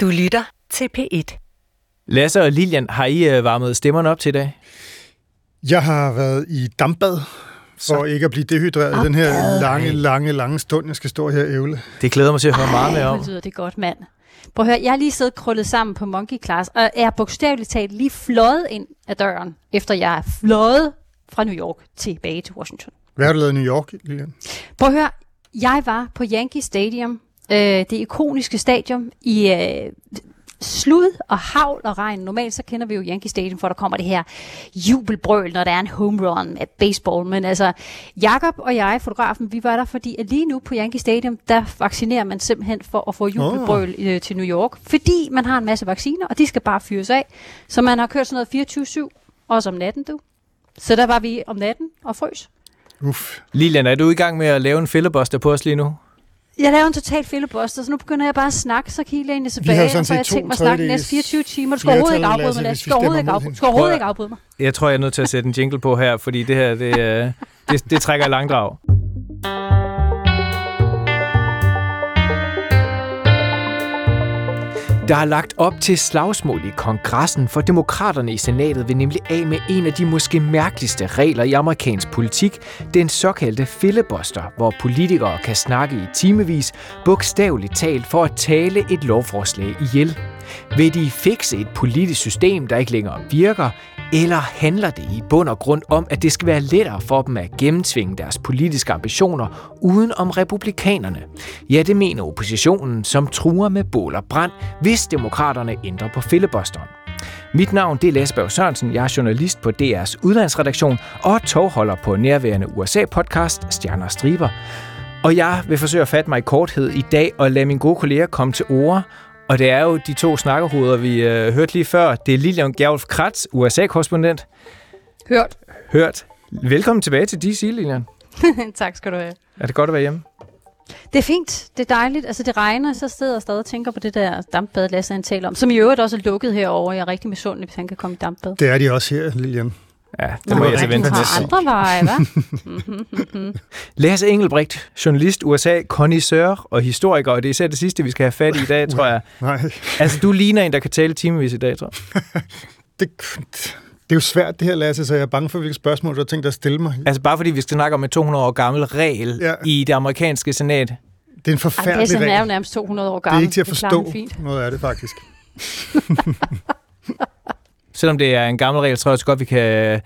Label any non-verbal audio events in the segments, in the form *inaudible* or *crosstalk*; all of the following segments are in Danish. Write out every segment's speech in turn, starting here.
Du lytter til P1. Lasse og Lilian, har I øh, varmet stemmerne op til i dag? Jeg har været i dampbad, for ikke at blive dehydreret i den her lange, lange, lange stund, jeg skal stå her og ævle. Det glæder mig til at høre meget mere om. Hvor lyder det godt, mand. Prøv at høre, jeg har lige siddet krøllet sammen på Monkey Class, og er bogstaveligt talt lige fløjet ind af døren, efter jeg er fløjet fra New York tilbage til Washington. Hvad har du lavet i New York, Lilian? Prøv at høre, jeg var på Yankee Stadium, øh, det ikoniske stadion, i øh, slud og havl og regn. Normalt så kender vi jo Yankee Stadium, for der kommer det her jubelbrøl, når der er en home run med baseball. Men altså, Jakob og jeg, fotografen, vi var der, fordi at lige nu på Yankee Stadium, der vaccinerer man simpelthen for at få jubelbrøl oh. til New York. Fordi man har en masse vacciner, og de skal bare fyres af. Så man har kørt sådan noget 24-7, også om natten, du. Så der var vi om natten og frøs. Uff. Lilian, er du i gang med at lave en filibuster på os lige nu? Jeg laver en total filibuster, så nu begynder jeg bare at snakke, så kan I læne tilbage, har jo og så har jeg tænkt mig at snakke næste 24 timer. Du skal overhovedet ikke afbryde mig, Lasse, Du skal overhovedet ikke afbryde, overhovedet ikke afbryde mig. Jeg tror, jeg er nødt til at sætte en jingle på her, fordi det her, det, øh, det, det trækker i langdrag. Der er lagt op til slagsmål i kongressen, for demokraterne i senatet vil nemlig af med en af de måske mærkeligste regler i amerikansk politik, den såkaldte filibuster, hvor politikere kan snakke i timevis, bogstaveligt talt for at tale et lovforslag ihjel. Vil de fikse et politisk system, der ikke længere virker, eller handler det i bund og grund om, at det skal være lettere for dem at gennemtvinge deres politiske ambitioner uden om republikanerne? Ja, det mener oppositionen, som truer med bål og brand, hvis demokraterne ændrer på filibusteren. Mit navn det er Lasse Berg Sørensen. Jeg er journalist på DR's udlandsredaktion og togholder på nærværende USA-podcast Stjerner og Striber. Og jeg vil forsøge at fatte mig i korthed i dag og lade mine gode kolleger komme til ord. Og det er jo de to snakkerhoveder, vi øh, hørte lige før. Det er Lilian Gerolf Kratz, USA-korrespondent. Hørt. Hørt. Velkommen tilbage til DC, Lilian. *laughs* tak skal du have. Er det godt at være hjemme? Det er fint. Det er dejligt. Altså, det regner, så sidder jeg stadig og tænker på det der dampbad, Lasse han taler om, som i øvrigt også er lukket herovre. Jeg er rigtig misundelig, hvis han kan komme i dampbad. Det er de også her, Lilian. Ja, det må jeg var så vente til. har andre veje, hva'? *laughs* Lasse Engelbrecht, journalist, USA, connoisseur og historiker, og det er især det sidste, vi skal have fat i i dag, tror jeg. *laughs* Nej, Altså, du ligner en, der kan tale timevis i dag, tror jeg. *laughs* det, det er jo svært det her, Lasse, så jeg er bange for, hvilke spørgsmål du har tænkt dig at stille mig. Altså, bare fordi vi skal snakke om en 200 år gammel regel Ja. i det amerikanske senat. Det er en Ej, forfærdelig Lasse han er jo regel. nærmest 200 år Det gammel. er ikke til at forstå noget af det, faktisk. Selvom det er en gammel regel, tror jeg også godt, vi kan,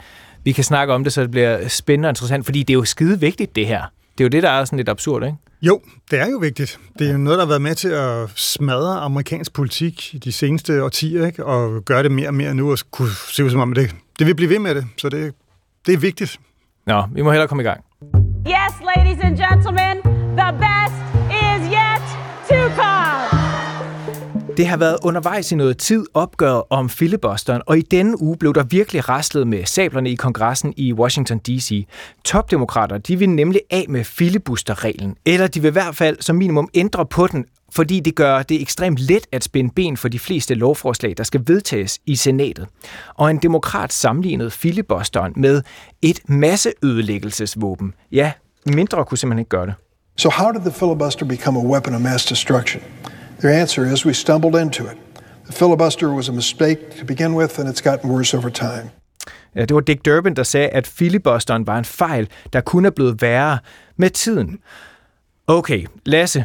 vi kan snakke om det, så det bliver spændende og interessant, fordi det er jo skide vigtigt, det her. Det er jo det, der er sådan lidt absurd, ikke? Jo, det er jo vigtigt. Det er jo noget, der har været med til at smadre amerikansk politik i de seneste årtier, ikke? og gøre det mere og mere nu, og kunne se ud som om, det, det vil blive ved med det. Så det, det er vigtigt. Nå, vi må hellere komme i gang. Yes, ladies and gentlemen, the best Det har været undervejs i noget tid opgøret om filibusteren, og i denne uge blev der virkelig raslet med sablerne i kongressen i Washington D.C. Topdemokrater de vil nemlig af med filibusterreglen, eller de vil i hvert fald som minimum ændre på den, fordi det gør det ekstremt let at spænde ben for de fleste lovforslag, der skal vedtages i senatet. Og en demokrat sammenlignede filibusteren med et masseødelæggelsesvåben. Ja, mindre kunne simpelthen ikke gøre det. So, how did the filibuster become a weapon of mass destruction? The answer is we stumbled into it. The filibuster was a mistake to begin with, and it's gotten worse over time. Ja, det var Dick Durbin, der sagde, at filibusteren var en fejl, der kunne er blevet værre med tiden. Okay, Lasse,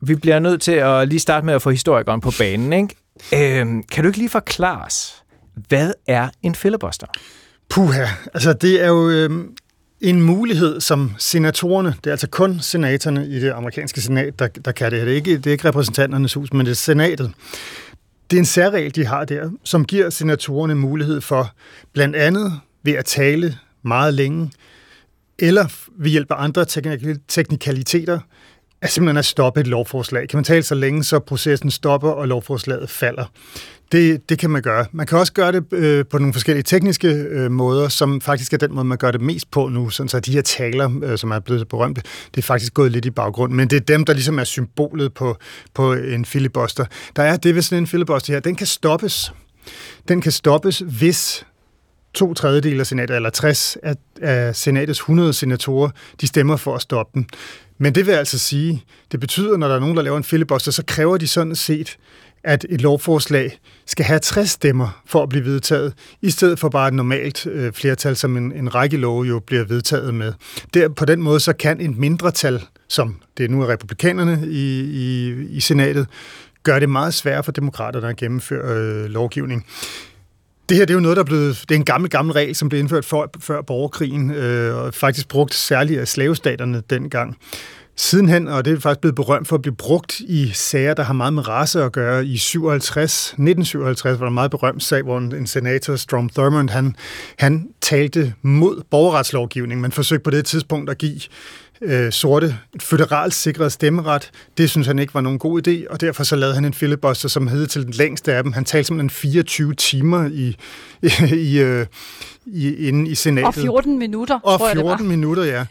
vi bliver nødt til at lige starte med at få historikeren på banen. Ikke? Øhm, kan du ikke lige forklare os, hvad er en filibuster? Puha, altså det er jo øh, en mulighed, som senatorerne, det er altså kun senatorerne i det amerikanske senat, der, der kan det her. Det er, ikke, det er ikke repræsentanternes hus, men det er senatet. Det er en særregel, de har der, som giver senatorerne mulighed for, blandt andet ved at tale meget længe, eller ved hjælp af andre teknik- teknikaliteter, er simpelthen at stoppe et lovforslag. Kan man tale så længe, så processen stopper, og lovforslaget falder. Det, det kan man gøre. Man kan også gøre det øh, på nogle forskellige tekniske øh, måder, som faktisk er den måde, man gør det mest på nu, sådan så de her taler, øh, som er blevet så berømte, det er faktisk gået lidt i baggrund. Men det er dem, der ligesom er symbolet på, på en filibuster. Der er det ved sådan en filibuster her, den kan stoppes. Den kan stoppes, hvis to tredjedel af senatet, eller 60 af, af senatets 100 senatorer, de stemmer for at stoppe den. Men det vil altså sige, det betyder, når der er nogen, der laver en filibuster, så kræver de sådan set, at et lovforslag skal have 60 stemmer for at blive vedtaget, i stedet for bare et normalt øh, flertal, som en, en række love jo bliver vedtaget med. Der, på den måde så kan et mindretal, som det nu er republikanerne i, i, i senatet, gøre det meget sværere for demokraterne at gennemføre øh, lovgivning. Det her det er jo noget, der er blevet... Det er en gammel, gammel regel, som blev indført for, før borgerkrigen, øh, og faktisk brugt særligt af slavestaterne dengang. Sidenhen, og det er faktisk blevet berømt for at blive brugt i sager, der har meget med race at gøre. I 57, 1957 var der en meget berømt sag, hvor en, en senator, Strom Thurmond, han, han talte mod borgerretslovgivning, men forsøgte på det tidspunkt at give øh, sorte føderalt sikret stemmeret. Det synes han ikke var nogen god idé, og derfor så lavede han en filibuster, som hed til den længste af dem. Han talte simpelthen 24 timer i, i, i, øh, i, inde i senatet. Og 14 minutter, Og 14 minutter, ja.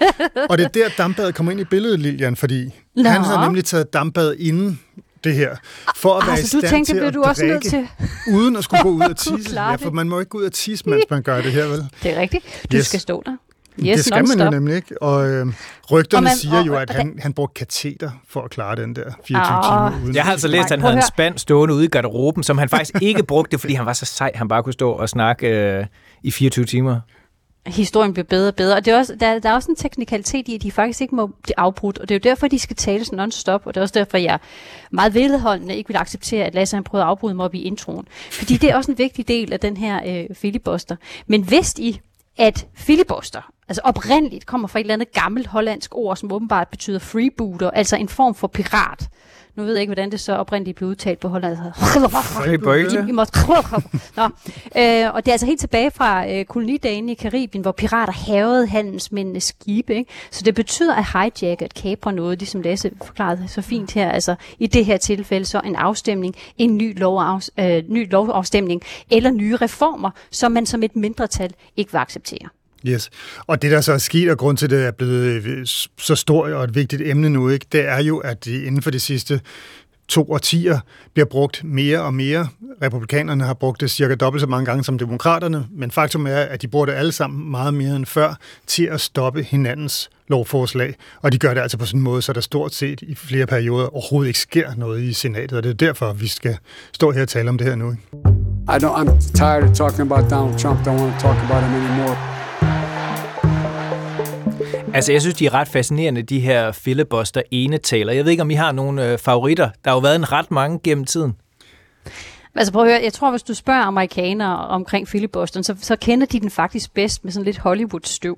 Og det er der, dampbadet kommer ind i billedet, Lilian, fordi Nå. han havde nemlig taget dampbad inden det her, for at være altså, i stand tænkte, til at du også nødt til... uden at skulle gå ud og *laughs* tisse. Ja, for man må ikke gå ud og tisse, mens man gør det her, vel? Det er rigtigt. Du yes. skal stå der. Yes, det skal man jo nemlig ikke. Og øh, rygterne og man, siger jo, at han, han brugte kateter for at klare den der 24 oh. timer. Uden jeg har altså læst, at han havde en spand stående ude i garderoben, som han faktisk ikke brugte, fordi han var så sej, han bare kunne stå og snakke øh, i 24 timer historien bliver bedre og bedre. Og det er også, der, der er også en teknikalitet i, at de faktisk ikke må blive afbrudt, og det er jo derfor, de skal tale sådan non-stop, og det er også derfor, jeg meget vedholdende ikke vil acceptere, at Lasse han prøvede at afbryde mig op i introen. Fordi det er også en vigtig del af den her øh, filibuster. Men vidste I, at filibuster, altså oprindeligt, kommer fra et eller andet gammelt hollandsk ord, som åbenbart betyder freebooter, altså en form for pirat. Nu ved jeg ikke, hvordan det så oprindeligt blev udtalt på hollandsk. Nå. Øh, og det er altså helt tilbage fra øh, kolonidagen i Karibien, hvor pirater havede handelsmændenes skibe. Ikke? Så det betyder at hijack, at kapre noget, ligesom Lasse forklarede så fint her. Altså i det her tilfælde så en afstemning, en ny, lovafs, øh, ny lovafstemning, eller nye reformer, som man som et mindretal ikke vil acceptere. Yes, og det der så er sket, og grund til, at det er blevet øh, så stort og et vigtigt emne nu, ikke, det er jo, at inden for de sidste to årtier bliver brugt mere og mere. Republikanerne har brugt det cirka dobbelt så mange gange som demokraterne, men faktum er, at de bruger det alle sammen meget mere end før til at stoppe hinandens lovforslag. Og de gør det altså på sådan en måde, så der stort set i flere perioder overhovedet ikke sker noget i senatet, og det er derfor, vi skal stå her og tale om det her nu. I don't, I'm tired of talking about Donald Trump. Don't want to talk about him anymore. Altså, jeg synes, de er ret fascinerende, de her filibuster enetaler. Jeg ved ikke, om I har nogle øh, favoritter. Der har jo været en ret mange gennem tiden. Altså prøv at høre, jeg tror, hvis du spørger amerikanere omkring filibusteren, så, så kender de den faktisk bedst med sådan lidt Hollywood-støv.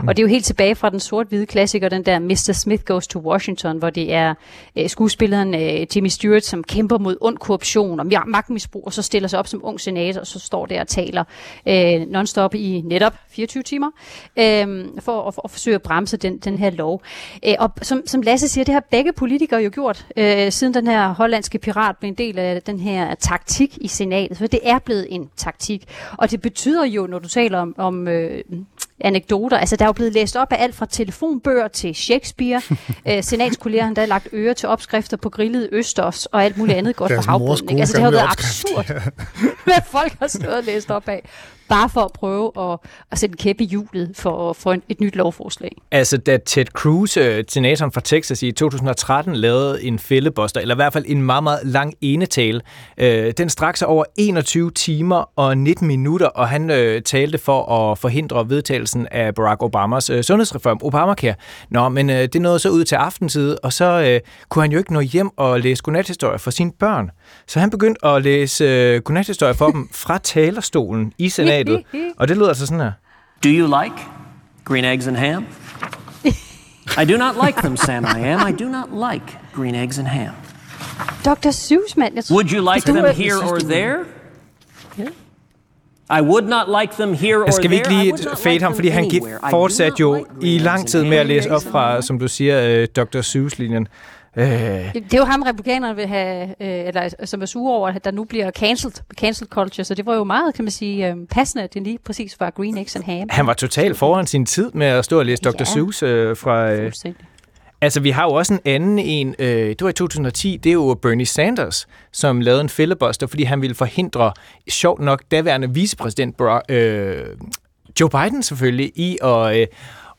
Mm. Og det er jo helt tilbage fra den sort-hvide klassiker, den der Mr. Smith Goes to Washington, hvor det er øh, skuespilleren øh, Jimmy Stewart, som kæmper mod ond korruption og magtmisbrug, og så stiller sig op som ung senator, og så står der og taler øh, non-stop i netop 24 timer, øh, for at, for at forsøge at bremse den, den her lov. Øh, og som, som Lasse siger, det har begge politikere jo gjort, øh, siden den her hollandske pirat blev en del af den her taktik taktik i senatet, for det er blevet en taktik. Og det betyder jo, når du taler om, om øh, anekdoter, altså der er jo blevet læst op af alt fra telefonbøger til Shakespeare. *laughs* øh, senatskollegerne der har lagt øre til opskrifter på grillet østers og alt muligt andet godt for havbrug. Altså det har været absurd, *laughs* hvad folk har stået og læst op af bare for at prøve at, at sætte en kæppe i hjulet for, for en, et nyt lovforslag. Altså, da Ted Cruz, øh, senatoren fra Texas i 2013, lavede en fællebuster, eller i hvert fald en meget, meget lang enetale, øh, den strakte sig over 21 timer og 19 minutter, og han øh, talte for at forhindre vedtagelsen af Barack Obamas øh, sundhedsreform, Obamacare. Nå, men øh, det nåede så ud til aftentid, og så øh, kunne han jo ikke nå hjem og læse godnathistorier for sine børn. Så han begyndte at læse øh, godnathistorier for dem *laughs* fra talerstolen i senatet senatet. Og det lyder altså sådan her. Do you like green eggs and ham? I do not like them, Sam I am. I do not like green eggs and ham. Dr. Seuss, mand. Jeg Would you like them here or there? I would not like them here or there. Skal vi ikke lige fade ham, fordi han fortsatte jo i lang tid med at læse op fra, som du siger, uh, Dr. Seuss-linjen. Øh. Det er jo ham, republikanerne vil have, øh, eller som er sure over, at der nu bliver cancelled, cancelled culture, så det var jo meget, kan man sige, øh, passende, at det lige præcis var Green Eggs and Ham. Han var totalt foran sin tid med at stå og læse Dr. Ja. Seuss øh, fra... Øh, Altså, vi har jo også en anden en, øh, det var i 2010, det er jo Bernie Sanders, som lavede en filibuster, fordi han ville forhindre, sjovt nok, daværende vicepræsident øh, Joe Biden selvfølgelig, i at, øh,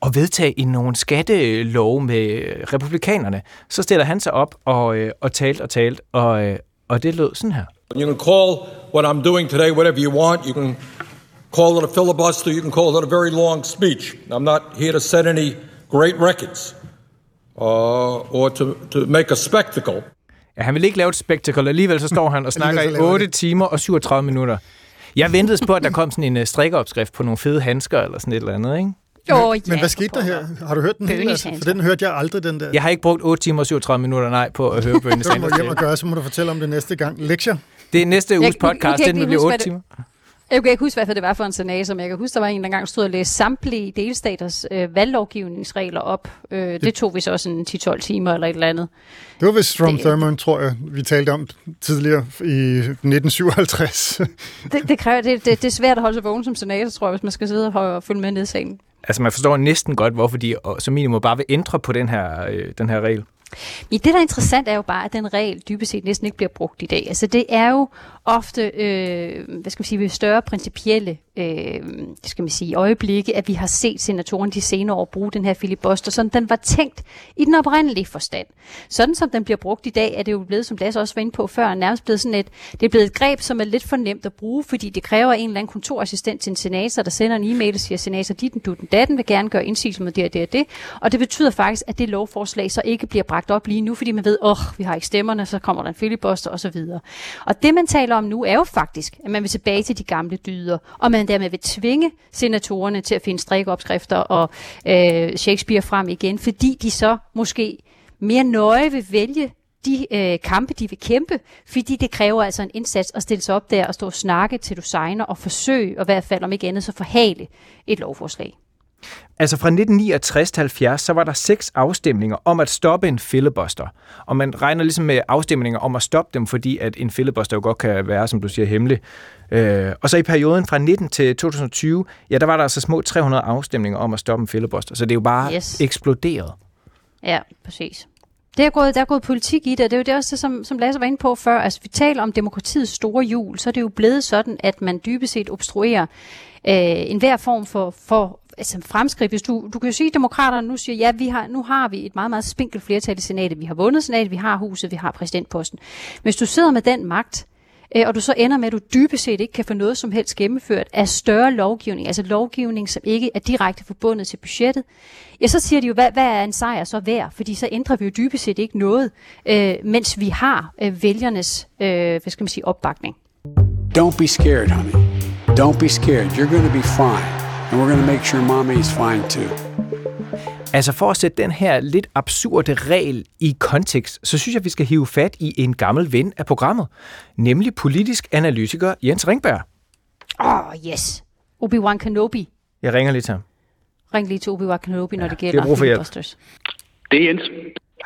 at vedtage i nogle skattelov med republikanerne. Så stiller han sig op og, øh, og talt og talt, og, øh, og det lød sådan her. You can call what I'm doing today whatever you want. You can call it a filibuster. You can call it a very long speech. I'm not here to set any great records uh, or to, to make a spectacle. Ja, han vil ikke lave et spektakel, alligevel så står han og *laughs* snakker i så laver 8 det. timer og 37 minutter. Jeg ventede på, at der kom sådan en uh, strikkeopskrift på nogle fede handsker eller sådan et eller andet, ikke? Jo, ja, Men hvad skete der her? Har du hørt den hele? Altså, for den hørte jeg aldrig, den der. Jeg har ikke brugt 8 timer og 37 minutter, nej, på at høre Bernie Det må Sanders hjem og gøre, så må du fortælle om det næste gang. Lektier? Det er næste uges podcast, den ikke vil lige blive huske, 8 hvad det- timer. Jeg kan ikke huske, hvad det var for en senator, men jeg kan huske, der var en, der engang stod og læste samtlige delstaters øh, valglovgivningsregler op. Øh, det tog vi så sådan 10-12 timer eller et eller andet. Det var vist Strom Det- Thurmond, tror jeg, vi talte om tidligere i 1957. Det, det, kræver, det, det, det er svært at holde sig vågen som senator, tror jeg, hvis man skal sidde og og følge med ned i salen. Altså, man forstår næsten godt, hvorfor de som minimum bare vil ændre på den her, øh, den her regel. Men det, der er interessant, er jo bare, at den regel dybest set næsten ikke bliver brugt i dag. Altså, det er jo ofte, øh, hvad skal man sige, ved større principielle øh, skal man sige, øjeblikke, at vi har set senatoren de senere år bruge den her filibuster, sådan den var tænkt i den oprindelige forstand. Sådan som den bliver brugt i dag, er det jo blevet, som Lasse også var inde på før, nærmest blevet sådan et, det er blevet et greb, som er lidt for nemt at bruge, fordi det kræver en eller anden kontorassistent til en senator, der sender en e-mail og siger, senator, dit, den, du, den, datten vil gerne gøre indsigelse med det og det og det. Og det betyder faktisk, at det lovforslag så ikke bliver bragt op lige nu, fordi man ved, åh, oh, vi har ikke stemmerne, så kommer der en filibuster osv. Og det, man taler om nu, er jo faktisk, at man vil tilbage til de gamle dyder, og man dermed vil tvinge senatorerne til at finde strikkeopskrifter og øh, Shakespeare frem igen, fordi de så måske mere nøje vil vælge de øh, kampe, de vil kæmpe, fordi det kræver altså en indsats at stille sig op der og stå og snakke til du signer og forsøge, og i hvert fald om ikke andet, så forhale et lovforslag. Altså fra 1969 til 70, så var der seks afstemninger om at stoppe en filibuster. Og man regner ligesom med afstemninger om at stoppe dem, fordi at en filibuster jo godt kan være, som du siger, hemmelig. Øh, og så i perioden fra 19 til 2020, ja, der var der altså små 300 afstemninger om at stoppe en filibuster. Så det er jo bare Yes. eksploderet. Ja, præcis. Det er gået, der er gået politik i det, og det er jo det også, det, som, som Lasse var inde på før. Altså, vi taler om demokratiets store hjul, så er det jo blevet sådan, at man dybest set obstruerer øh, enhver form for, for altså, fremskridt. Hvis du, du kan jo sige, at demokraterne nu siger, ja, vi har, nu har vi et meget, meget spinkelt flertal i senatet. Vi har vundet senatet, vi har huset, vi har præsidentposten. Men hvis du sidder med den magt, øh, Øh, og du så ender med, at du dybest set ikke kan få noget som helst gennemført af større lovgivning, altså lovgivning, som ikke er direkte forbundet til budgettet, ja, så siger de jo, hvad, hvad er en sejr så værd? Fordi så ændrer vi jo dybest set ikke noget, øh, mens vi har øh, vælgernes, øh, hvad skal man sige, opbakning. Don't be scared, honey. Don't be scared. You're going to be fine. And we're going to make sure mommy is fine too. Altså for at sætte den her lidt absurde regel i kontekst, så synes jeg, vi skal hive fat i en gammel ven af programmet, nemlig politisk analytiker Jens Ringberg. Åh, oh, yes. Obi-Wan Kenobi. Jeg ringer lige til ham. Ring lige til Obi-Wan Kenobi, når det gælder brug for hjælp. filibusters. Det er Jens.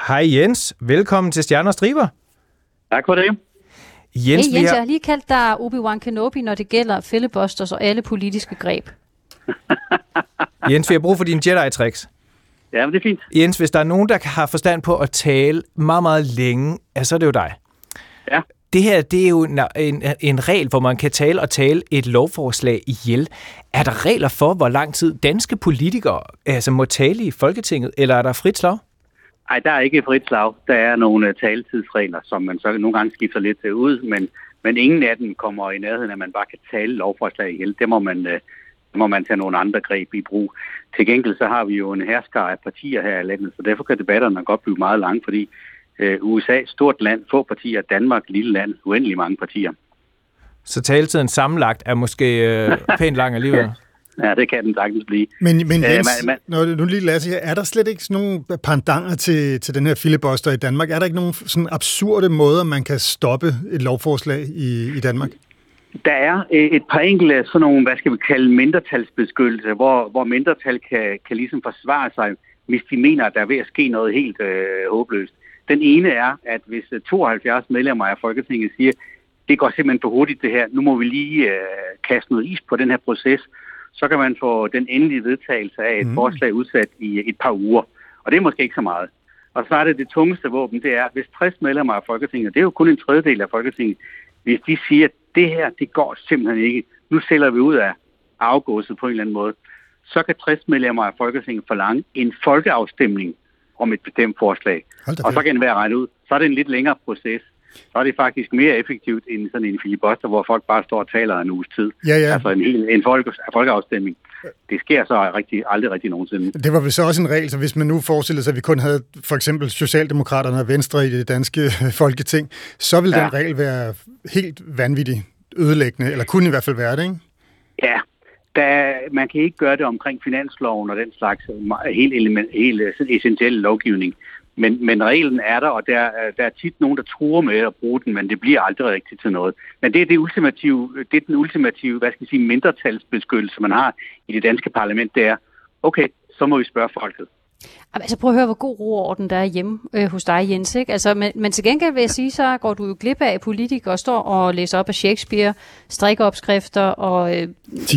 Hej Jens, velkommen til Stjerner og Striber. Tak for det. Jens, Hey vi Jens, jeg har... har lige kaldt dig Obi-Wan Kenobi, når det gælder filibusters og alle politiske greb. Jens, vi har brug for dine Jedi-tricks. Ja, men det er fint. Jens, hvis der er nogen, der har forstand på at tale meget, meget længe, ja, så er det jo dig. Ja. Det her, det er jo en, en, en regel, hvor man kan tale og tale et lovforslag ihjel. Er der regler for, hvor lang tid danske politikere altså, må tale i Folketinget, eller er der frit slag? Ej, der er ikke frit slag. Der er nogle uh, taletidsregler, som man så nogle gange skifter lidt til ud, men, men ingen af dem kommer i nærheden, at man bare kan tale lovforslag ihjel. Det må man, det må man tage nogle andre greb i brug. Til gengæld så har vi jo en hersker af partier her i landet, så derfor kan debatterne godt blive meget lange, fordi uh, USA, stort land, få partier, Danmark, lille land, uendelig mange partier. Så taletiden sammenlagt er måske øh, pænt lang alligevel. *laughs* Ja, det kan den sagtens blive. Men, men Øh, Jens, man- man- når du nu lige Lasse her, er der slet ikke sådan nogle pandanger til, til den her filibuster i Danmark? Er der ikke nogen sådan absurde måder, man kan stoppe et lovforslag i, i Danmark? Der er øh, et par enkelte sådan nogle, hvad skal vi kalde, mindretalsbeskyttelse, hvor, hvor mindretal kan, kan ligesom forsvare sig, hvis de mener, at der er ved at ske noget helt øh, håbløst. Den ene er, at hvis øh, 72 medlemmer af Folketinget siger, det går simpelthen for hurtigt det her, nu må vi lige øh, kaste noget is på den her proces, så kan man få den endelige vedtagelse af et mm. forslag udsat i et par uger. Og det er måske ikke så meget. Og så er det det tungeste våben, det er, hvis 60 medlemmer af Folketinget, det er jo kun en tredjedel af Folketinget, hvis de siger, at det her, det går simpelthen ikke, nu sælger vi ud af afgåset på en eller anden måde, så kan 60 medlemmer af Folketinget forlange en folkeafstemning om et bestemt forslag. Og så kan den være regnet ud. Så er det en lidt længere proces. Så er det faktisk mere effektivt end sådan en filibuster, hvor folk bare står og taler en uges tid. Ja, ja. Altså en, hel, en folk, folkeafstemning. Det sker så rigtig, aldrig rigtig nogensinde. Det var vel så også en regel, så hvis man nu forestillede sig, at vi kun havde for eksempel Socialdemokraterne og Venstre i det danske *laughs* folketing, så ville ja. den regel være helt vanvittig ødelæggende, eller kunne i hvert fald være det, ikke? Ja, da, man kan ikke gøre det omkring finansloven og den slags helt, element, helt essentielle lovgivning. Men, men reglen er der, og der, der er tit nogen, der tror med at bruge den, men det bliver aldrig rigtigt til noget. Men det er, det ultimative, det er den ultimative hvad skal jeg sige, mindretalsbeskyttelse, man har i det danske parlament, det er, okay, så må vi spørge folket. Altså prøv at høre, hvor god ro og orden der er hjemme øh, hos dig, Jens. Ikke? Altså, men, men til gengæld vil jeg sige, så går du jo glip af politikere og står og læser op af Shakespeare, strikkeopskrifter og øh,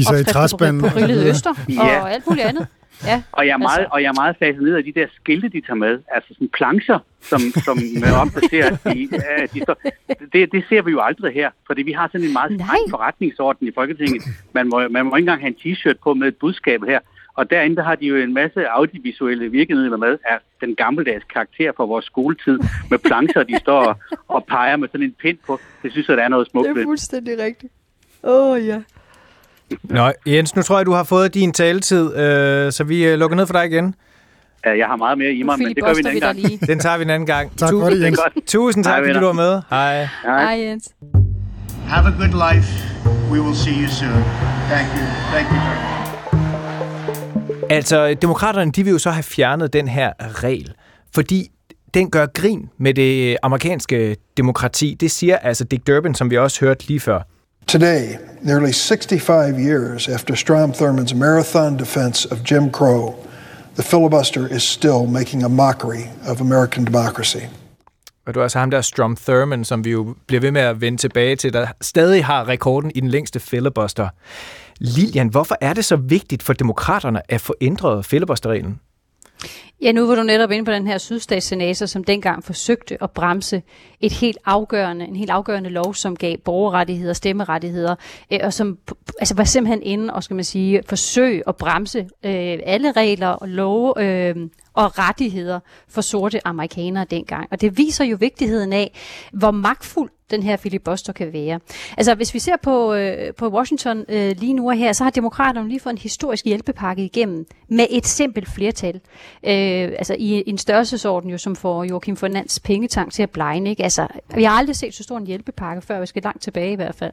opskrifter på, på grillet øster *laughs* ja. og alt muligt andet. Ja, og, jeg er meget, altså. og jeg er meget fascineret af de der skilte, de tager med. Altså sådan plancher, som, som *laughs* opdaterer. De, de står, det, det ser vi jo aldrig her, fordi vi har sådan en meget streng forretningsorden i Folketinget. Man må, man må ikke engang have en t-shirt på med et budskab her. Og derinde der har de jo en masse audiovisuelle virkemidler med af den gammeldags karakter fra vores skoletid, med plancher, de står og peger med sådan en pind på. Det synes jeg, der er noget smukt Det er fuldstændig rigtigt. Åh oh, ja. Nå, Jens, nu tror jeg, du har fået din taletid, øh, så vi øh, lukker ned for dig igen. Ja, jeg har meget mere i mig, men det gør vi en anden gang. Lige. *laughs* Den tager vi en anden gang. tak for det, Jens. Tusind tak, fordi du var med. Hej. Hej, Jens. Have a good life. We will see you soon. Thank you. Thank you very much. Altså, demokraterne de vil jo så have fjernet den her regel, fordi den gør grin med det amerikanske demokrati. Det siger altså Dick Durbin, som vi også hørte lige før. Today, nearly 65 years after Strom Thurmond's marathon defense of Jim Crow, the filibuster is still making a mockery of American democracy. Og det er altså ham der, Strom Thurmond, som vi jo bliver ved med at vende tilbage til, der stadig har rekorden i den længste filibuster. Lilian, hvorfor er det så vigtigt for demokraterne at få ændret filibusterreglen? Ja, nu var du netop inde på den her sydstatssenator, som dengang forsøgte at bremse et helt afgørende, en helt afgørende lov, som gav borgerrettigheder, stemmerettigheder, øh, og som altså var simpelthen inde og skal man sige, forsøge at bremse øh, alle regler og love øh, og rettigheder for sorte amerikanere dengang. Og det viser jo vigtigheden af, hvor magtfuld den her filibuster kan være. Altså, hvis vi ser på, øh, på Washington øh, lige nu og her, så har demokraterne lige fået en historisk hjælpepakke igennem med et simpelt flertal. Øh, Øh, altså i en størrelsesorden, jo, som får Joachim Fernands pengetank til at blegne. Ikke? Altså, vi har aldrig set så stor en hjælpepakke før, vi skal langt tilbage i hvert fald.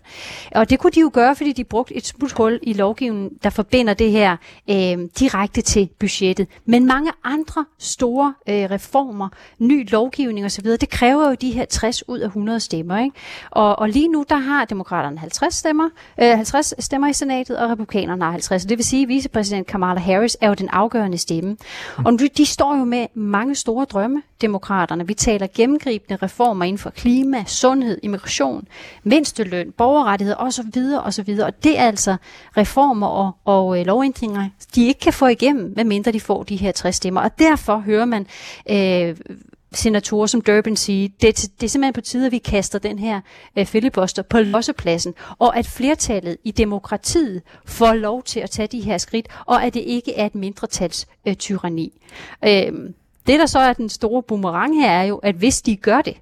Og det kunne de jo gøre, fordi de brugte et smuthul i lovgivningen, der forbinder det her øh, direkte til budgettet. Men mange andre store øh, reformer, ny lovgivning osv., det kræver jo de her 60 ud af 100 stemmer. Ikke? Og, og lige nu, der har demokraterne 50 stemmer, øh, 50 stemmer i senatet, og republikanerne har 50. Det vil sige, at vicepræsident Kamala Harris er jo den afgørende stemme. Og de, de står jo med mange store drømme, demokraterne. Vi taler gennemgribende reformer inden for klima, sundhed, immigration, mindsteløn, borgerrettigheder osv. osv. Og det er altså reformer og, og øh, lovændringer, de ikke kan få igennem, medmindre de får de her 60 stemmer. Og derfor hører man øh, senatorer som Durbin sige, det, det er simpelthen på tide, at vi kaster den her øh, filibuster på lossepladsen, og at flertallet i demokratiet får lov til at tage de her skridt, og at det ikke er et mindretals øh, tyranni. Øh, det, der så er den store boomerang her, er jo, at hvis de gør det,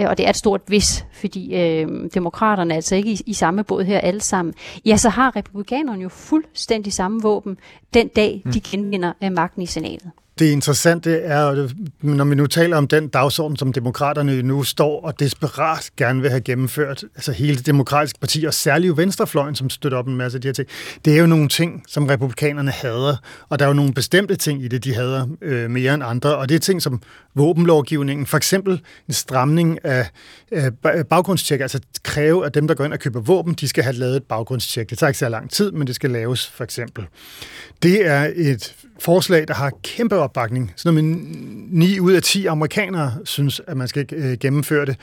øh, og det er et stort hvis, fordi øh, demokraterne er altså ikke i, i samme båd her alle sammen, ja, så har republikanerne jo fuldstændig samme våben den dag, de genvinder øh, magten i senatet det interessante er, når vi nu taler om den dagsorden, som demokraterne nu står og desperat gerne vil have gennemført, altså hele det demokratiske parti, og særligt venstrefløjen, som støtter op en masse af de her ting, det er jo nogle ting, som republikanerne hader, og der er jo nogle bestemte ting i det, de hader øh, mere end andre, og det er ting som våbenlovgivningen, for eksempel en stramning af øh, baggrundstjek, altså kræve, at dem, der går ind og køber våben, de skal have lavet et baggrundstjek. Det tager ikke så lang tid, men det skal laves, for eksempel. Det er et forslag, der har kæmpe opbakning. Så når 9 ud af 10 amerikanere synes, at man skal øh, gennemføre det.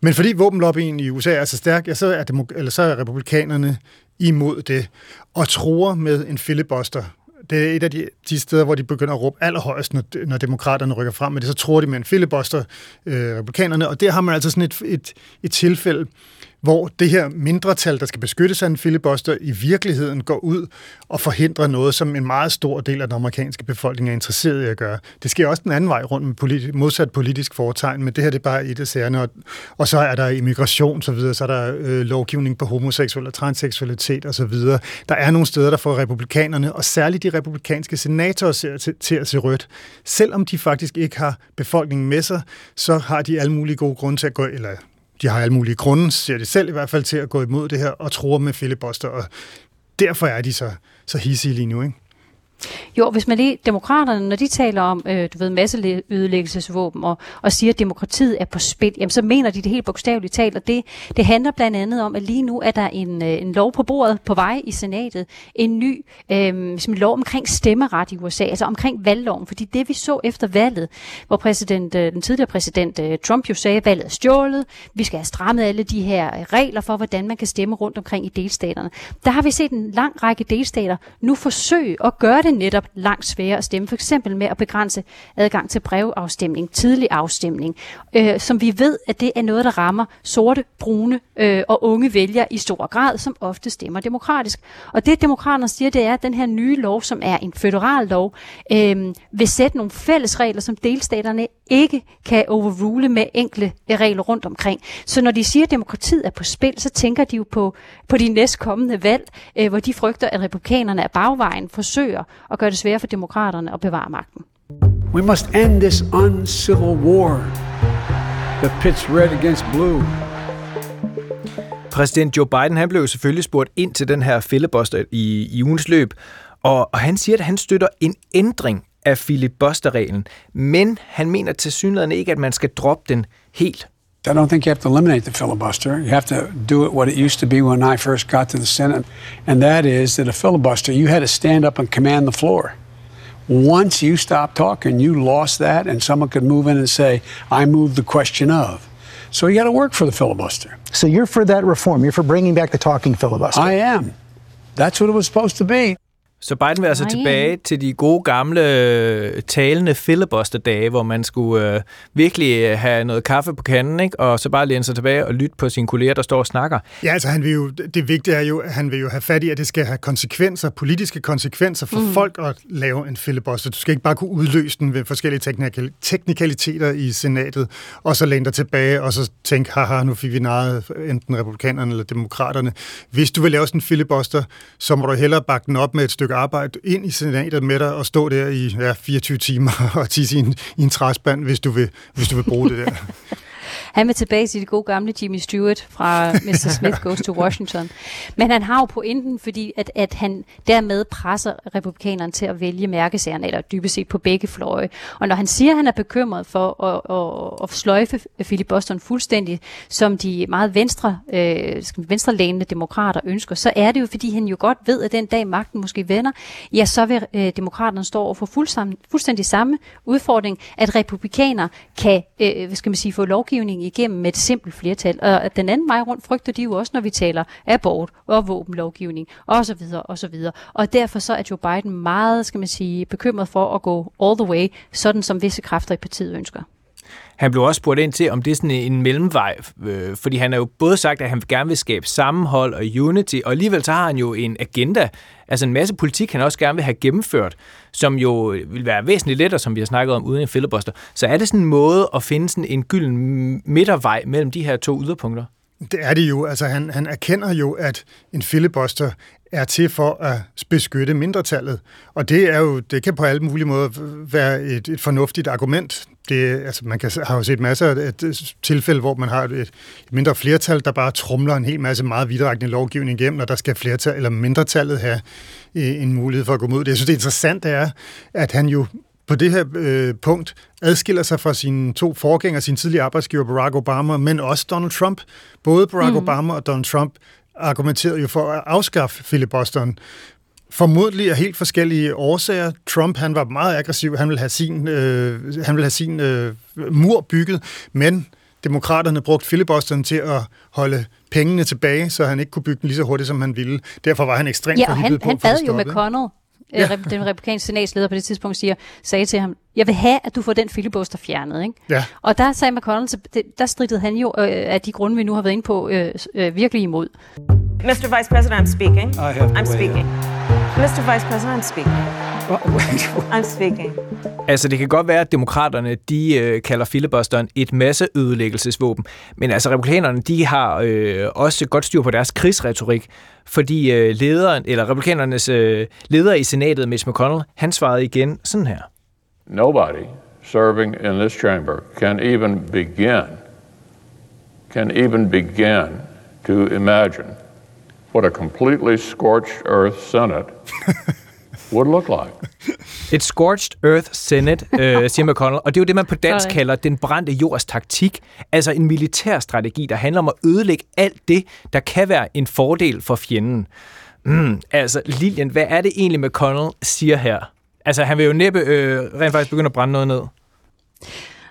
Men fordi våbenlobbyen i USA er så stærk, ja, så, er demok- eller så er republikanerne imod det og tror med en filibuster. Det er et af de, de steder, hvor de begynder at råbe allerhøjst, når, når demokraterne rykker frem med det. Så tror de med en filibuster, øh, republikanerne. Og der har man altså sådan et, et, et tilfælde, hvor det her mindretal, der skal beskyttes af en filibuster, i virkeligheden går ud og forhindrer noget, som en meget stor del af den amerikanske befolkning er interesseret i at gøre. Det sker også den anden vej rundt med politi- modsat politisk foretegn, men det her det er bare et af sagerne, og, og så er der immigration, så videre, så er der øh, lovgivning på homoseksuel og transseksualitet og så videre. Der er nogle steder, der får republikanerne, og særligt de republikanske senatorer ser til, til at se rødt. Selvom de faktisk ikke har befolkningen med sig, så har de alle mulige gode grunde til at gå, eller de har alle mulige grunde, ser det selv i hvert fald, til at gå imod det her og tror med filibuster, og derfor er de så, så hissige lige nu, ikke? Jo, hvis man lige, demokraterne, når de taler om, øh, du ved, masseødelæggelsesvåben og, og siger, at demokratiet er på spil, jamen så mener de det helt bogstaveligt talt, og det, det handler blandt andet om, at lige nu er der en, øh, en lov på bordet på vej i senatet, en ny øh, som lov omkring stemmeret i USA, altså omkring valgloven, fordi det vi så efter valget, hvor præsident, øh, den tidligere præsident øh, Trump jo sagde, at valget er stjålet, vi skal have strammet alle de her regler for, hvordan man kan stemme rundt omkring i delstaterne. Der har vi set en lang række delstater nu forsøge at gøre det netop langt sværere at stemme, for eksempel med at begrænse adgang til brevafstemning, tidlig afstemning, øh, som vi ved, at det er noget, der rammer sorte, brune øh, og unge vælgere i stor grad, som ofte stemmer demokratisk. Og det demokraterne siger, det er, at den her nye lov, som er en federal lov, øh, vil sætte nogle fælles regler, som delstaterne ikke kan overrule med enkle regler rundt omkring. Så når de siger, at demokratiet er på spil, så tænker de jo på, på de næstkommende valg, øh, hvor de frygter, at republikanerne af bagvejen forsøger at gøre det sværere for demokraterne at bevare magten. We must end this uncivil war that pits red against blue. Præsident Joe Biden han blev selvfølgelig spurgt ind til den her filibuster i, i ugens løb, og, og han siger, at han støtter en ændring af filibusterreglen, men han mener til synligheden ikke, at man skal droppe den helt. I don't think you have to eliminate the filibuster. You have to do it what it used to be when I first got to the Senate, and that is that a filibuster, you had to stand up and command the floor. Once you stopped talking, you lost that, and someone could move in and say, I moved the question of. So you got to work for the filibuster. So you're for that reform. You're for bringing back the talking filibuster. I am. That's what it was supposed to be. Så Biden vil altså Nej. tilbage til de gode gamle øh, talende filibuster-dage, hvor man skulle øh, virkelig øh, have noget kaffe på kanden, ikke? og så bare læne sig tilbage og lytte på sine kolleger, der står og snakker. Ja, altså han vil jo, det vigtige er jo, at han vil jo have fat i, at det skal have konsekvenser, politiske konsekvenser for mm. folk at lave en filibuster. Du skal ikke bare kunne udløse den ved forskellige teknikal- teknikaliteter i senatet, og så læne dig tilbage, og så tænke, haha, nu fik vi naret enten republikanerne eller demokraterne. Hvis du vil lave sådan en filibuster, så må du hellere bakke den op med et stykke arbejde ind i senatet med dig og stå der i ja, 24 timer og tisse i en, i en træspand, hvis du vil, hvis du vil bruge det der. Han vil tilbage til det gode gamle Jimmy Stewart fra *laughs* Mr. Smith Goes to Washington. Men han har jo pointen, fordi at, at han dermed presser republikanerne til at vælge mærkesagerne, eller dybest set på begge fløje. Og når han siger, at han er bekymret for at, at, at sløjfe filibusteren fuldstændig, som de meget venstre, øh, venstrelændende demokrater ønsker, så er det jo, fordi han jo godt ved, at den dag magten måske vender, ja, så vil øh, demokraterne stå over for fuldstændig, samme udfordring, at republikanere kan, øh, hvad skal man sige, få lovgivning igennem med et simpelt flertal. Og den anden vej rundt frygter de jo også, når vi taler abort og våbenlovgivning og så videre og så videre. Og derfor så er Joe Biden meget, skal man sige, bekymret for at gå all the way, sådan som visse kræfter i partiet ønsker. Han blev også spurgt ind til, om det er sådan en mellemvej, øh, fordi han har jo både sagt, at han gerne vil skabe sammenhold og unity, og alligevel så har han jo en agenda, altså en masse politik, han også gerne vil have gennemført, som jo vil være væsentligt lettere, som vi har snakket om, uden en filibuster. Så er det sådan en måde at finde sådan en gylden midtervej mellem de her to yderpunkter? Det er det jo. Altså, han, han erkender jo, at en filibuster er til for at beskytte mindretallet. Og det er jo, det kan på alle mulige måder være et, et fornuftigt argument. Det, altså, man kan, har jo set masser af tilfælde, hvor man har et, et mindre flertal, der bare trumler en hel masse meget vidtrækkende lovgivning igennem, og der skal flertal eller mindretallet have øh, en mulighed for at gå mod det. Jeg synes, det interessante er, at han jo på det her øh, punkt adskiller sig fra sine to forgængere, sin tidligere arbejdsgiver Barack Obama, men også Donald Trump. Både Barack mm. Obama og Donald Trump argumenterede jo for at afskaffe filibusteren. Formodentlig af helt forskellige årsager. Trump han var meget aggressiv. Han ville have sin, øh, han ville have sin øh, mur bygget, men demokraterne brugte filibusteren til at holde pengene tilbage, så han ikke kunne bygge den lige så hurtigt, som han ville. Derfor var han ekstremt Ja, og han, på han bad jo. McConnell ja. øh, den republikanske senatsleder på det tidspunkt siger, sagde til ham, jeg vil have, at du får den filibuster fjernet. Ikke? Ja. Og der sagde McConnell, så der stridede han jo øh, af de grunde, vi nu har været inde på, øh, øh, virkelig imod. Mr. Vice President, I'm speaking. I have I'm speaking. Mr. Vice President, I'm speaking. I'm speaking. Altså, det kan godt være, at demokraterne, de øh, kalder filibusteren et masseødelæggelsesvåben. Men altså, republikanerne, de har øh, også godt styr på deres krigsretorik. Fordi øh, lederen, eller republikanernes øh, leder i senatet, Mitch McConnell, han svarede igen sådan her. Nobody serving in this chamber can even begin, can even begin to imagine what a completely scorched earth Senate *laughs* would look like. Et scorched earth senate, øh, *laughs* siger McConnell, og det er jo det, man på dansk Sådan. kalder den brændte jords taktik. Altså en militær strategi, der handler om at ødelægge alt det, der kan være en fordel for fjenden. Mm, altså, Lilian, hvad er det egentlig, McConnell siger her? Altså, han vil jo næppe øh, rent faktisk begynde at brænde noget ned.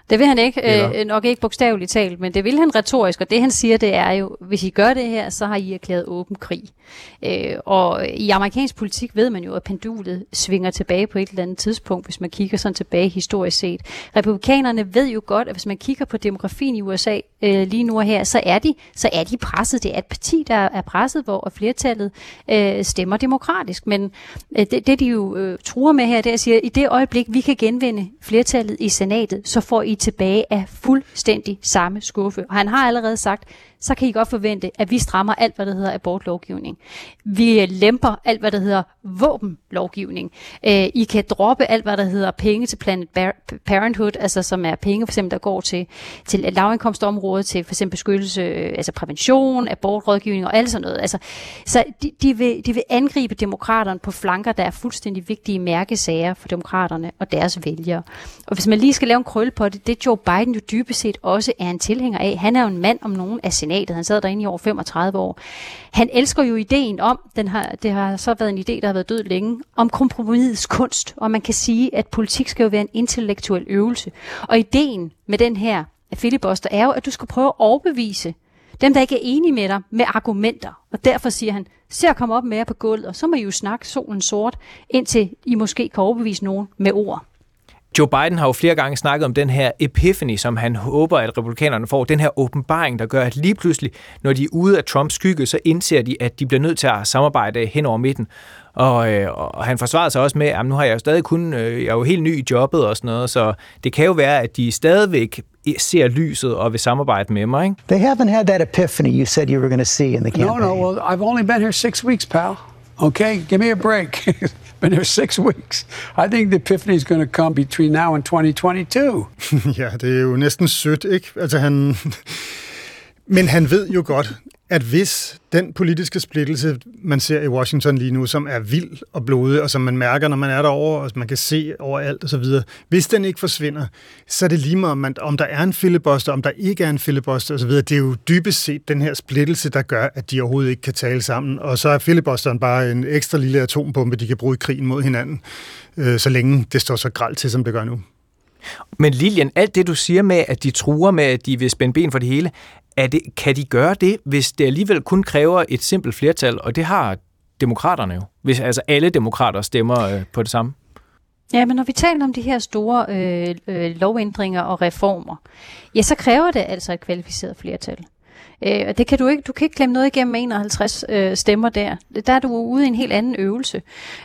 Det vil han ikke, Eller? øh, nok ikke bogstaveligt talt, men det vil han retorisk, og det han siger, det er jo, hvis I gør det her, så har I erklæret åben krig. Øh, og i amerikansk politik ved man jo, at pendulet svinger tilbage på et eller andet tidspunkt, hvis man kigger sådan tilbage historisk set. Republikanerne ved jo godt, at hvis man kigger på demografien i USA øh, lige nu og her, så er, de, så er de presset. Det er et parti, der er presset, hvor flertallet øh, stemmer demokratisk. Men øh, det, det, de jo øh, truer med her, det er at sige, at i det øjeblik, vi kan genvinde flertallet i senatet, så får I tilbage af fuldstændig samme skuffe. Og han har allerede sagt, så kan I godt forvente, at vi strammer alt, hvad der hedder abortlovgivning. Vi lemper alt, hvad der hedder våbenlovgivning. Øh, I kan droppe alt, hvad der hedder penge til Planet Bar- Parenthood, altså som er penge, for eksempel, der går til, til lavindkomstområdet, til for eksempel beskyttelse, øh, altså prævention, abortrådgivning og alt sådan noget. Altså, så de, de, vil, de vil angribe demokraterne på flanker, der er fuldstændig vigtige mærkesager for demokraterne og deres vælgere. Og hvis man lige skal lave en krølle på det, det Joe Biden jo dybest set også er en tilhænger af. Han er jo en mand om nogen af senatet. Han sad derinde i over 35 år. Han elsker jo ideen om, den har, det har så været en idé, der har været død længe, om kompromisets kunst. Og man kan sige, at politik skal jo være en intellektuel øvelse. Og ideen med den her filibuster er jo, at du skal prøve at overbevise dem, der ikke er enige med dig, med argumenter. Og derfor siger han, se at komme op med jer på gulvet, og så må I jo snakke solen sort, indtil I måske kan overbevise nogen med ord. Joe Biden har jo flere gange snakket om den her epiphany, som han håber, at republikanerne får. Den her åbenbaring, der gør, at lige pludselig, når de er ude af Trumps skygge, så indser de, at de bliver nødt til at samarbejde hen over midten. Og, øh, og han forsvarede sig også med, at nu har jeg jo stadig kun, øh, jeg er jo helt ny i jobbet og sådan noget, så det kan jo være, at de stadigvæk ser lyset og vil samarbejde med mig. Ikke? They haven't had that epiphany you said you were going to see in the campaign. No, no. Well, I've only been here six weeks, pal. Okay, give me a break. *laughs* been here six *laughs* weeks. I think the epiphany is going to come between now and 2022. *laughs* ja, det er jo næsten sødt, ikke? Altså han... *laughs* Men han ved jo godt, at hvis den politiske splittelse, man ser i Washington lige nu, som er vild og blodig, og som man mærker, når man er derovre, og man kan se overalt osv., hvis den ikke forsvinder, så er det lige meget, om, man, om der er en filibuster, om der ikke er en filibuster osv. Det er jo dybest set den her splittelse, der gør, at de overhovedet ikke kan tale sammen. Og så er filibusteren bare en ekstra lille atombombe, de kan bruge i krigen mod hinanden, øh, så længe det står så gralt til, som det gør nu. Men Lilian, alt det du siger med, at de truer med, at de vil spænde ben for det hele, er det, kan de gøre det, hvis det alligevel kun kræver et simpelt flertal? Og det har demokraterne jo. Hvis altså alle demokrater stemmer øh, på det samme. Ja, men når vi taler om de her store øh, øh, lovændringer og reformer, ja, så kræver det altså et kvalificeret flertal. Øh, og det kan du ikke, du kan ikke klemme noget igennem med 51 øh, stemmer der. Der er du ude i en helt anden øvelse.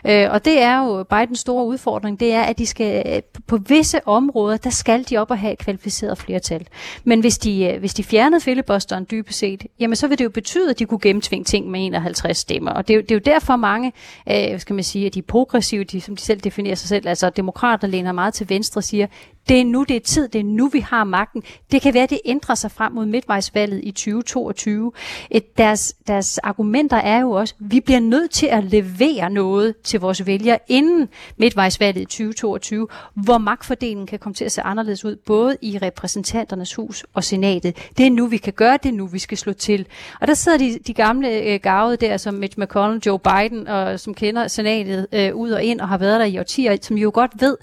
Øh, og det er jo Bidens store udfordring, det er, at de skal øh, på visse områder, der skal de op og have et kvalificeret flertal. Men hvis de, øh, hvis de fjernede filibusteren dybest set, jamen så vil det jo betyde, at de kunne gennemtvinge ting med 51 stemmer. Og det er jo, det er jo derfor mange, øh, skal man sige, at de er progressive, de, som de selv definerer sig selv, altså demokrater læner meget til venstre siger, det er nu, det er tid, det er nu, vi har magten. Det kan være, at det ændrer sig frem mod midtvejsvalget i 2022. Et, deres, deres argumenter er jo også, at vi bliver nødt til at levere noget til vores vælgere inden midtvejsvalget i 2022, hvor magtfordelingen kan komme til at se anderledes ud, både i repræsentanternes hus og senatet. Det er nu, vi kan gøre det, er nu vi skal slå til. Og der sidder de, de gamle øh, gavede der, som Mitch McConnell, Joe Biden, og som kender senatet øh, ud og ind og har været der i årtier, som jo godt ved,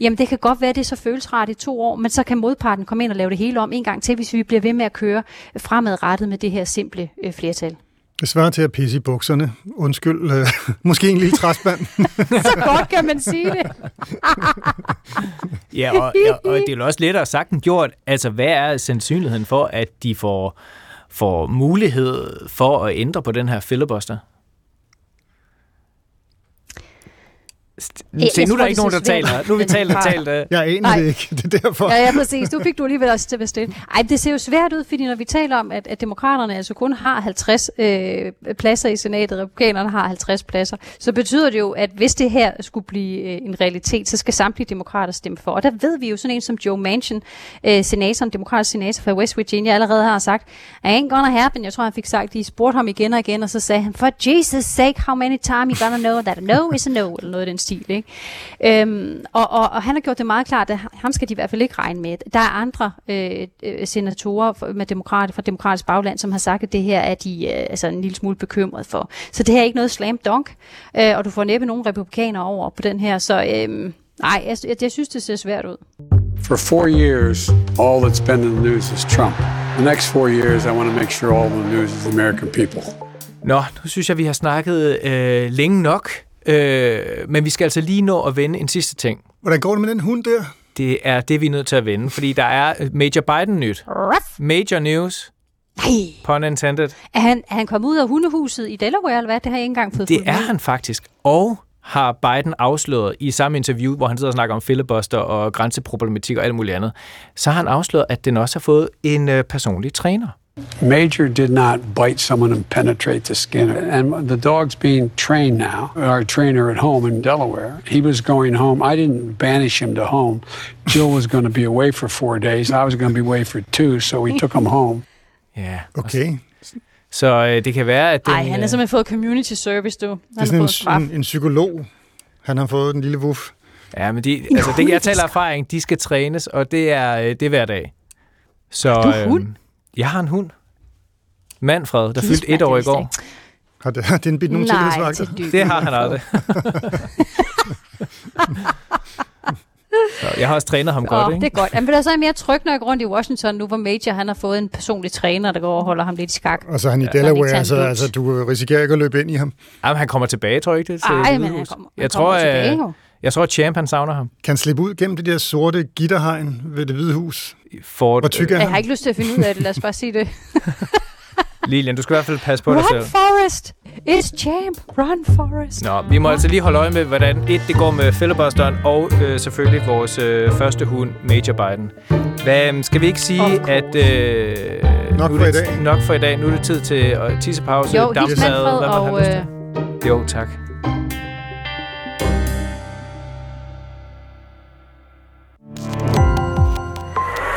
jamen det kan godt være, det så føles rart i to år, men så kan modparten komme ind og lave det hele om en gang til, hvis vi bliver ved med at køre fremadrettet med det her simple øh, flertal. Det svarer til at pisse i bukserne. Undskyld, øh, *laughs* måske en lille træspand. *laughs* Så godt kan man sige det. Ja, og, og, og det er jo også lettere sagt end gjort. Altså, hvad er sandsynligheden for, at de får, får mulighed for at ændre på den her filibuster? Jeg Se, nu er der ikke nogen, der taler. Nu er vi *laughs* talt og talt. øh. Jeg aner Nej. det ikke, *laughs* det er derfor. Ja, ja, præcis. Nu fik du alligevel også til at bestille. Ej, det ser jo svært ud, fordi når vi taler om, at, at demokraterne altså kun har 50 øh, pladser i senatet, og republikanerne har 50 pladser, så betyder det jo, at hvis det her skulle blive øh, en realitet, så skal samtlige demokrater stemme for. Og der ved vi jo sådan en som Joe Manchin, øh, senatoren, demokratisk senator fra West Virginia, allerede har sagt, I ain't gonna happen. Jeg tror, han fik sagt, de spurgte ham igen og igen, og så sagde han, for Jesus sake, how many times you gonna know that a no is a no, eller noget den stil, ikke? Øhm, og, og, og han har gjort det meget klart, at ham skal de i hvert fald ikke regne med. Der er andre øh, øh, senatorer med demokrat, fra demokratisk bagland, som har sagt, at det her er de øh, altså en lille smule bekymret for. Så det her er ikke noget slam dunk, øh, og du får næppe nogen republikanere over på den her. Så øh, nej, jeg, jeg, jeg synes, det ser svært ud. For four years, all that's been in the news is Trump. The next four years, I want to make sure all the news is the American people. Nå, nu synes jeg, vi har snakket øh, længe nok. Øh, men vi skal altså lige nå at vende en sidste ting. Hvordan går det med den hund der? Det er det, vi er nødt til at vende, fordi der er øh, Major Biden-nyt. Major news. Nej. Pun intended. Er han, er han kommet ud af hundehuset i Delaware, eller hvad? Det har jeg ikke engang fået Det er med han faktisk. Og har Biden afsløret i samme interview, hvor han sidder og snakker om filibuster og grænseproblematik og alt muligt andet, så har han afsløret, at den også har fået en øh, personlig træner. Major did not bite someone and penetrate the skin. And the dog's being trained now. Our trainer at home in Delaware, he was going home. I didn't banish him to home. Jill was going to be away for four days. I was going to be away for two, so we took him home. Ja. Okay. Så øh, det kan være, at den... Ej, han har øh, simpelthen fået community service, du. Han Det er har sådan fået en, en straf. en, en psykolog. Han har fået en lille wuff. Ja, men de, altså det, jeg taler erfaring, de skal trænes, og det er, øh, det er hver dag. Så, Har du hund? øhm, jeg har en hund. Manfred, der fyldte et år i går. Har, det, har den bidt nogle Nej, til. Det har han aldrig. *laughs* Så jeg har også trænet ham godt, Åh, ikke? det er godt. Men der så er jeg mere tryg, når jeg går rundt i Washington, nu hvor Major han har fået en personlig træner, der går og holder ham lidt i skak. Og så er han i Ja. Så han ikke Delaware, tager så altså, du risikerer ikke at løbe ind i ham. Jamen, han kommer tilbage, tror jeg ikke det? Til Ej, men han kommer- han jeg kommer tror, tilbage, øh, jo. Jeg tror, at Champ han savner ham. Kan han slippe ud gennem det der sorte gitterhegn ved det hvide hus? Ford, Hvor tyk er Jeg har han? ikke lyst til at finde ud af det, lad os bare sige det. *laughs* Lilian, du skal i hvert fald passe på dig Run, selv. Forrest! It's champ! Run, Forrest! Nå, vi må altså lige holde øje med, hvordan et det går med filibusteren, og øh, selvfølgelig vores øh, første hund, Major Biden. Hvad, skal vi ikke sige, at... Øh, Nok nu for er i det, dag. Nok for i dag. Nu er det tid til øh, tissepause, Jo, Manfred, hvad man har og... lyst Øh, til. Jo, tak.